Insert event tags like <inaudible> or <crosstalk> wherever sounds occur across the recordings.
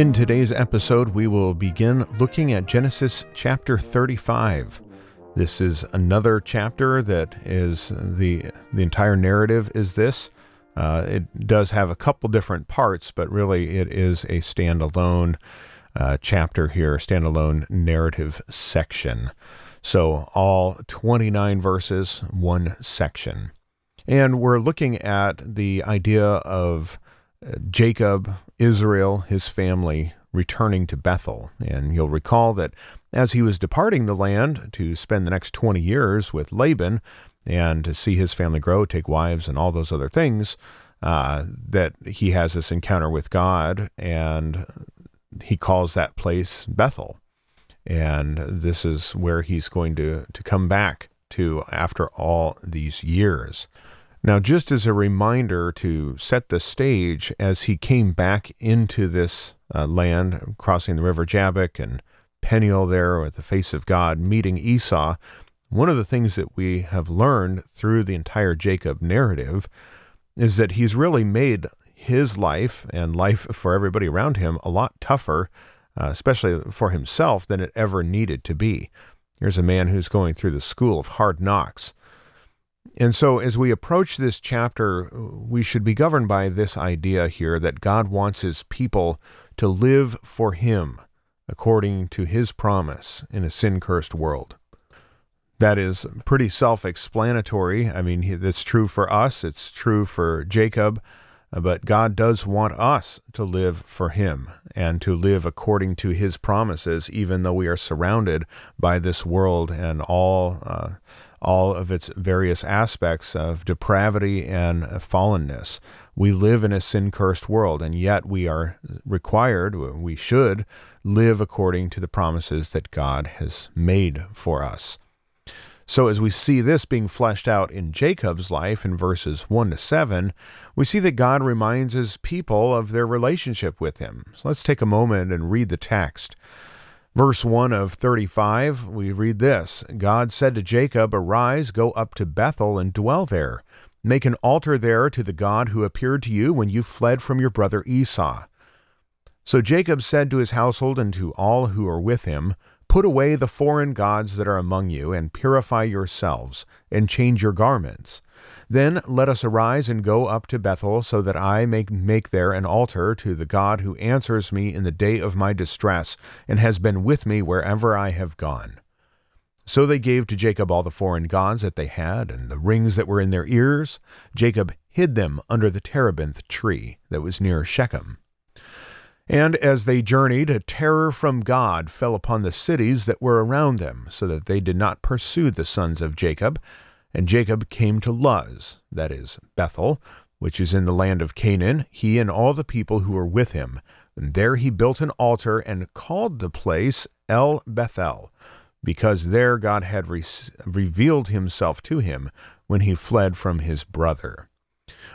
In today's episode, we will begin looking at Genesis chapter 35. This is another chapter that is the the entire narrative is this. Uh, it does have a couple different parts, but really it is a standalone uh, chapter here, standalone narrative section. So all 29 verses, one section. And we're looking at the idea of uh, Jacob, Israel, his family returning to Bethel. And you'll recall that as he was departing the land to spend the next 20 years with Laban and to see his family grow, take wives, and all those other things, uh, that he has this encounter with God and he calls that place Bethel. And this is where he's going to, to come back to after all these years. Now, just as a reminder to set the stage, as he came back into this uh, land, crossing the river Jabbok and Peniel there with the face of God, meeting Esau, one of the things that we have learned through the entire Jacob narrative is that he's really made his life and life for everybody around him a lot tougher, uh, especially for himself, than it ever needed to be. Here's a man who's going through the school of hard knocks. And so, as we approach this chapter, we should be governed by this idea here that God wants his people to live for him according to his promise in a sin cursed world. That is pretty self explanatory. I mean, that's true for us, it's true for Jacob, but God does want us to live for him and to live according to his promises, even though we are surrounded by this world and all. Uh, all of its various aspects of depravity and fallenness. We live in a sin cursed world, and yet we are required, we should live according to the promises that God has made for us. So, as we see this being fleshed out in Jacob's life in verses 1 to 7, we see that God reminds his people of their relationship with him. So, let's take a moment and read the text. Verse 1 of 35, we read this God said to Jacob, Arise, go up to Bethel and dwell there. Make an altar there to the God who appeared to you when you fled from your brother Esau. So Jacob said to his household and to all who are with him, Put away the foreign gods that are among you, and purify yourselves, and change your garments. Then let us arise and go up to Bethel, so that I may make there an altar to the God who answers me in the day of my distress, and has been with me wherever I have gone. So they gave to Jacob all the foreign gods that they had, and the rings that were in their ears. Jacob hid them under the terebinth tree that was near Shechem. And as they journeyed, a terror from God fell upon the cities that were around them, so that they did not pursue the sons of Jacob. And Jacob came to Luz, that is, Bethel, which is in the land of Canaan, he and all the people who were with him. And there he built an altar and called the place El Bethel, because there God had re- revealed himself to him when he fled from his brother.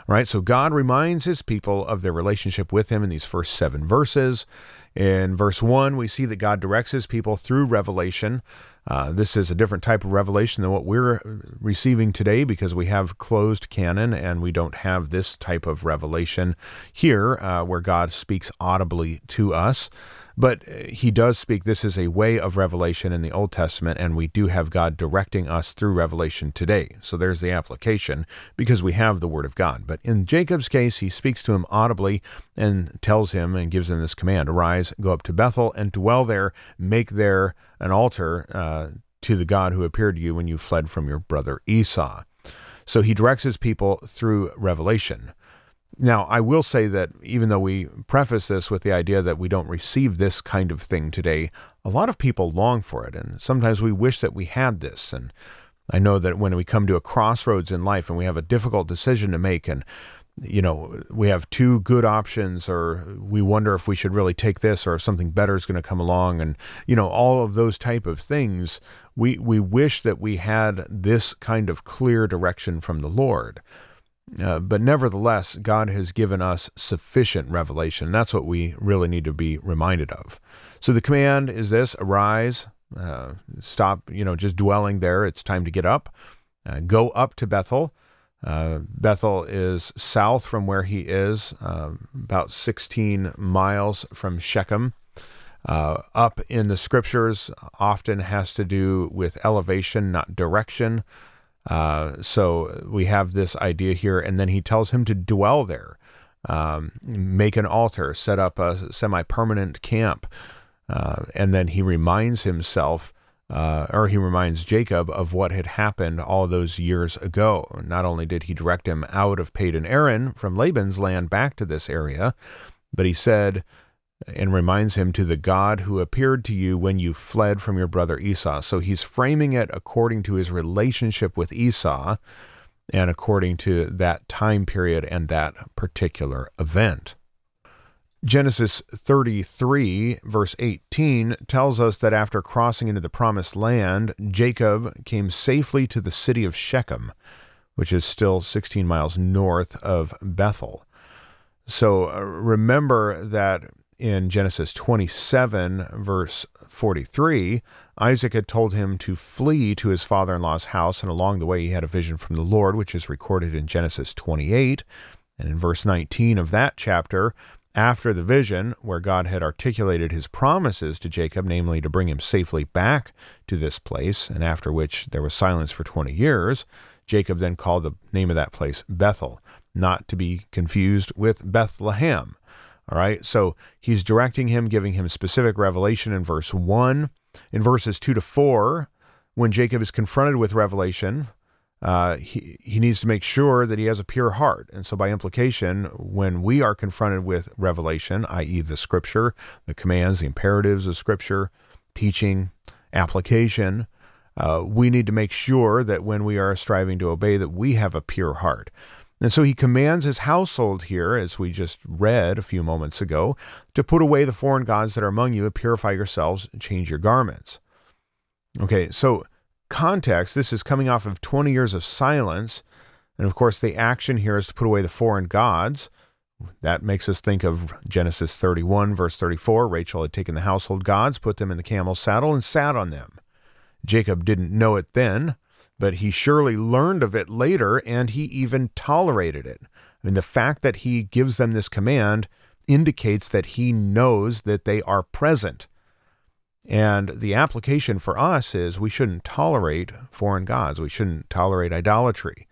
All right, so God reminds his people of their relationship with him in these first seven verses. In verse 1, we see that God directs his people through revelation. Uh, this is a different type of revelation than what we're receiving today because we have closed canon and we don't have this type of revelation here uh, where God speaks audibly to us. But uh, he does speak. This is a way of revelation in the Old Testament, and we do have God directing us through revelation today. So there's the application because we have the Word of God. But in Jacob's case, he speaks to him audibly and tells him and gives him this command Arise, go up to Bethel, and dwell there, make there an altar uh, to the God who appeared to you when you fled from your brother Esau. So he directs his people through revelation. Now, I will say that even though we preface this with the idea that we don't receive this kind of thing today, a lot of people long for it. And sometimes we wish that we had this. And I know that when we come to a crossroads in life and we have a difficult decision to make, and you know, we have two good options, or we wonder if we should really take this, or if something better is going to come along, and you know, all of those type of things. We we wish that we had this kind of clear direction from the Lord. Uh, but nevertheless, God has given us sufficient revelation. That's what we really need to be reminded of. So the command is this arise, uh, stop, you know, just dwelling there. It's time to get up, uh, go up to Bethel. Uh, Bethel is south from where he is, um, about 16 miles from Shechem. Uh, up in the scriptures often has to do with elevation, not direction. Uh, so we have this idea here, and then he tells him to dwell there, um, make an altar, set up a semi permanent camp. Uh, and then he reminds himself, uh, or he reminds Jacob of what had happened all those years ago. Not only did he direct him out of Padan Aram from Laban's land back to this area, but he said, and reminds him to the God who appeared to you when you fled from your brother Esau. So he's framing it according to his relationship with Esau and according to that time period and that particular event. Genesis 33, verse 18, tells us that after crossing into the promised land, Jacob came safely to the city of Shechem, which is still 16 miles north of Bethel. So uh, remember that in Genesis 27, verse 43, Isaac had told him to flee to his father in law's house, and along the way he had a vision from the Lord, which is recorded in Genesis 28. And in verse 19 of that chapter, after the vision, where God had articulated his promises to Jacob, namely to bring him safely back to this place, and after which there was silence for 20 years, Jacob then called the name of that place Bethel, not to be confused with Bethlehem. All right. So he's directing him, giving him specific revelation in verse 1. In verses 2 to 4, when Jacob is confronted with revelation, uh, he, he needs to make sure that he has a pure heart. And so, by implication, when we are confronted with revelation, i.e., the scripture, the commands, the imperatives of scripture, teaching, application, uh, we need to make sure that when we are striving to obey, that we have a pure heart. And so he commands his household here, as we just read a few moments ago, to put away the foreign gods that are among you, and purify yourselves, and change your garments. Okay, so context this is coming off of 20 years of silence. And of course, the action here is to put away the foreign gods. That makes us think of Genesis 31, verse 34. Rachel had taken the household gods, put them in the camel's saddle, and sat on them. Jacob didn't know it then, but he surely learned of it later and he even tolerated it. I mean, the fact that he gives them this command indicates that he knows that they are present. And the application for us is we shouldn't tolerate foreign gods, we shouldn't tolerate idolatry.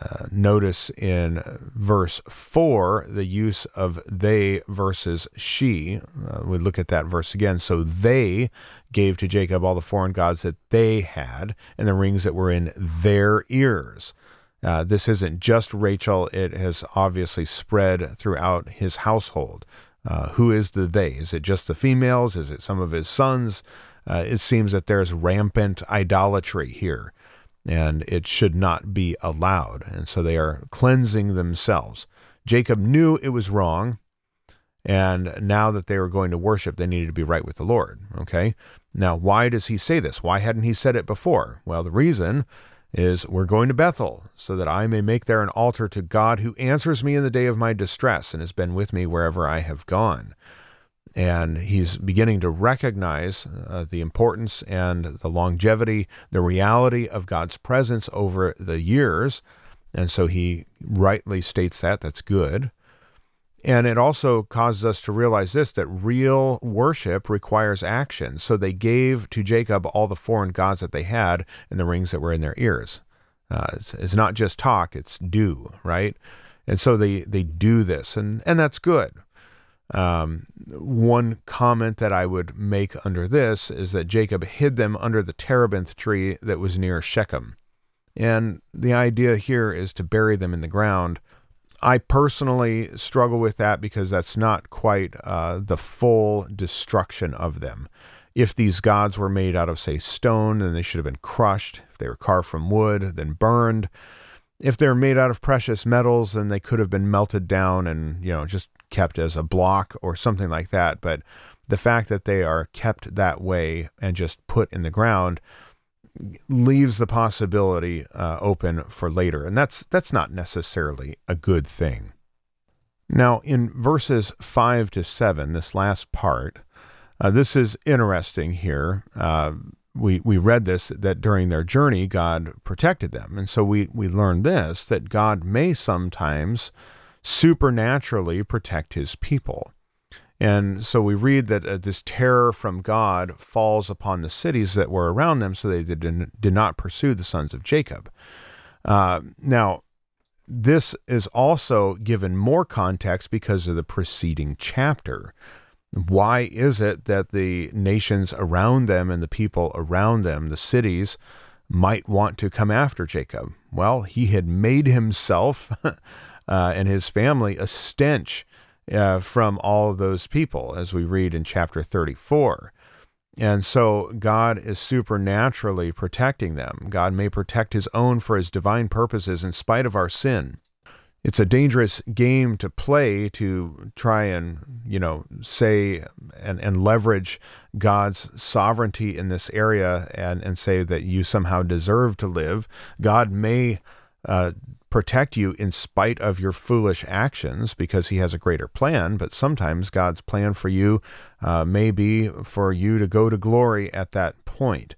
Uh, notice in verse 4 the use of they versus she. Uh, we look at that verse again. So they gave to Jacob all the foreign gods that they had and the rings that were in their ears. Uh, this isn't just Rachel, it has obviously spread throughout his household. Uh, who is the they? Is it just the females? Is it some of his sons? Uh, it seems that there's rampant idolatry here and it should not be allowed. And so they are cleansing themselves. Jacob knew it was wrong, and now that they were going to worship, they needed to be right with the Lord. Okay? Now, why does he say this? Why hadn't he said it before? Well, the reason is we're going to Bethel so that I may make there an altar to God who answers me in the day of my distress and has been with me wherever I have gone and he's beginning to recognize uh, the importance and the longevity, the reality of God's presence over the years. And so he rightly states that. That's good. And it also causes us to realize this that real worship requires action. So they gave to Jacob all the foreign gods that they had and the rings that were in their ears. Uh, it's, it's not just talk, it's do, right? And so they, they do this, and, and that's good. Um, one comment that I would make under this is that Jacob hid them under the terebinth tree that was near Shechem. And the idea here is to bury them in the ground. I personally struggle with that because that's not quite uh, the full destruction of them. If these gods were made out of, say, stone, then they should have been crushed. If they were carved from wood, then burned. if they're made out of precious metals, then they could have been melted down and, you know, just kept as a block or something like that. But the fact that they are kept that way and just put in the ground leaves the possibility uh, open for later, and that's that's not necessarily a good thing. Now, in verses five to seven, this last part, uh, this is interesting here. Uh, we we read this that during their journey, God protected them, and so we we learned this that God may sometimes supernaturally protect His people. And so we read that uh, this terror from God falls upon the cities that were around them, so they did, did not pursue the sons of Jacob. Uh, now, this is also given more context because of the preceding chapter. Why is it that the nations around them and the people around them, the cities, might want to come after Jacob? Well, he had made himself <laughs> uh, and his family a stench uh, from all those people, as we read in chapter 34. And so God is supernaturally protecting them. God may protect his own for his divine purposes in spite of our sin. It's a dangerous game to play to try and, you know, say and, and leverage God's sovereignty in this area and, and say that you somehow deserve to live. God may uh, protect you in spite of your foolish actions because he has a greater plan. But sometimes God's plan for you uh, may be for you to go to glory at that point.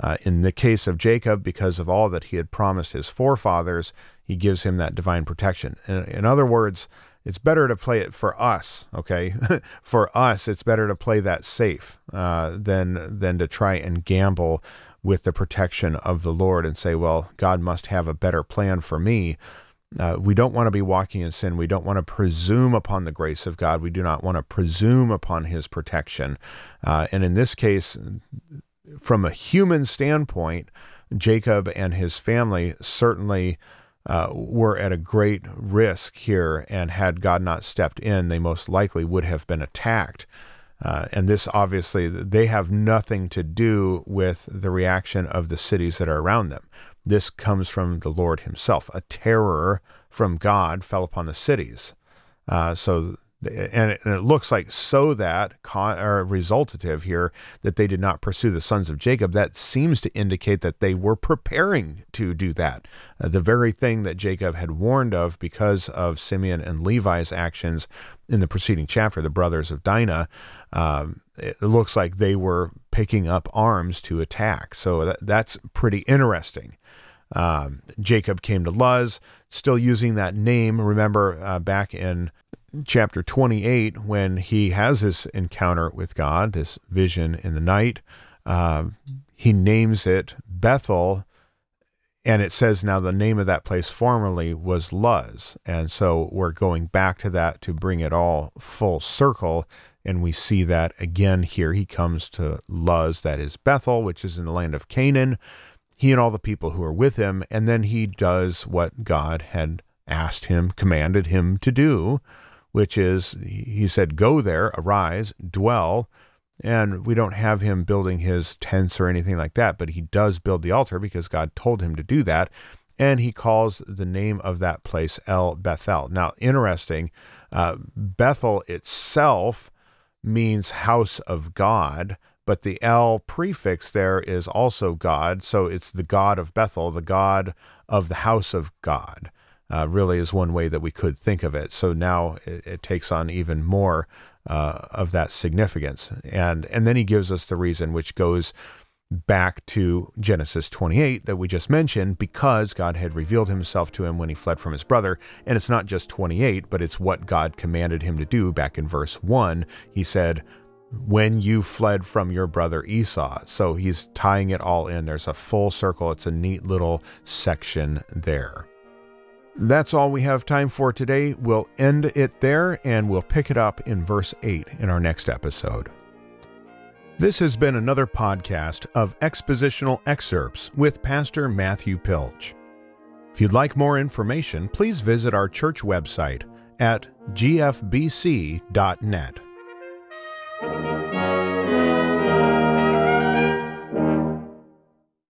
Uh, in the case of Jacob, because of all that he had promised his forefathers, he gives him that divine protection. In, in other words, it's better to play it for us, okay? <laughs> for us, it's better to play that safe uh, than than to try and gamble with the protection of the Lord and say, well, God must have a better plan for me. Uh, we don't want to be walking in sin. We don't want to presume upon the grace of God. We do not want to presume upon his protection. Uh, and in this case, from a human standpoint, Jacob and his family certainly uh, were at a great risk here. And had God not stepped in, they most likely would have been attacked. Uh, and this obviously, they have nothing to do with the reaction of the cities that are around them. This comes from the Lord Himself. A terror from God fell upon the cities. Uh, so and it, and it, looks like so that con, or resultative here that they did not pursue the sons of Jacob. That seems to indicate that they were preparing to do that. Uh, the very thing that Jacob had warned of because of Simeon and Levi's actions in the preceding chapter, the brothers of Dinah. Um, it looks like they were picking up arms to attack. So that, that's pretty interesting. Um, Jacob came to Luz, still using that name. Remember uh, back in chapter 28 when he has this encounter with God, this vision in the night. Uh, he names it Bethel, and it says now the name of that place formerly was Luz. And so we're going back to that to bring it all full circle. And we see that again here. He comes to Luz, that is Bethel, which is in the land of Canaan, he and all the people who are with him. And then he does what God had asked him, commanded him to do, which is, he said, Go there, arise, dwell. And we don't have him building his tents or anything like that, but he does build the altar because God told him to do that. And he calls the name of that place El Bethel. Now, interesting, uh, Bethel itself means house of God, but the El prefix there is also God. So it's the God of Bethel, the God of the house of God uh, really is one way that we could think of it. So now it, it takes on even more uh, of that significance. And, and then he gives us the reason, which goes back to Genesis 28 that we just mentioned, because God had revealed himself to him when he fled from his brother. And it's not just 28, but it's what God commanded him to do back in verse 1. He said, when you fled from your brother Esau. So he's tying it all in. There's a full circle. It's a neat little section there. That's all we have time for today. We'll end it there and we'll pick it up in verse 8 in our next episode. This has been another podcast of expositional excerpts with Pastor Matthew Pilch. If you'd like more information, please visit our church website at gfbc.net.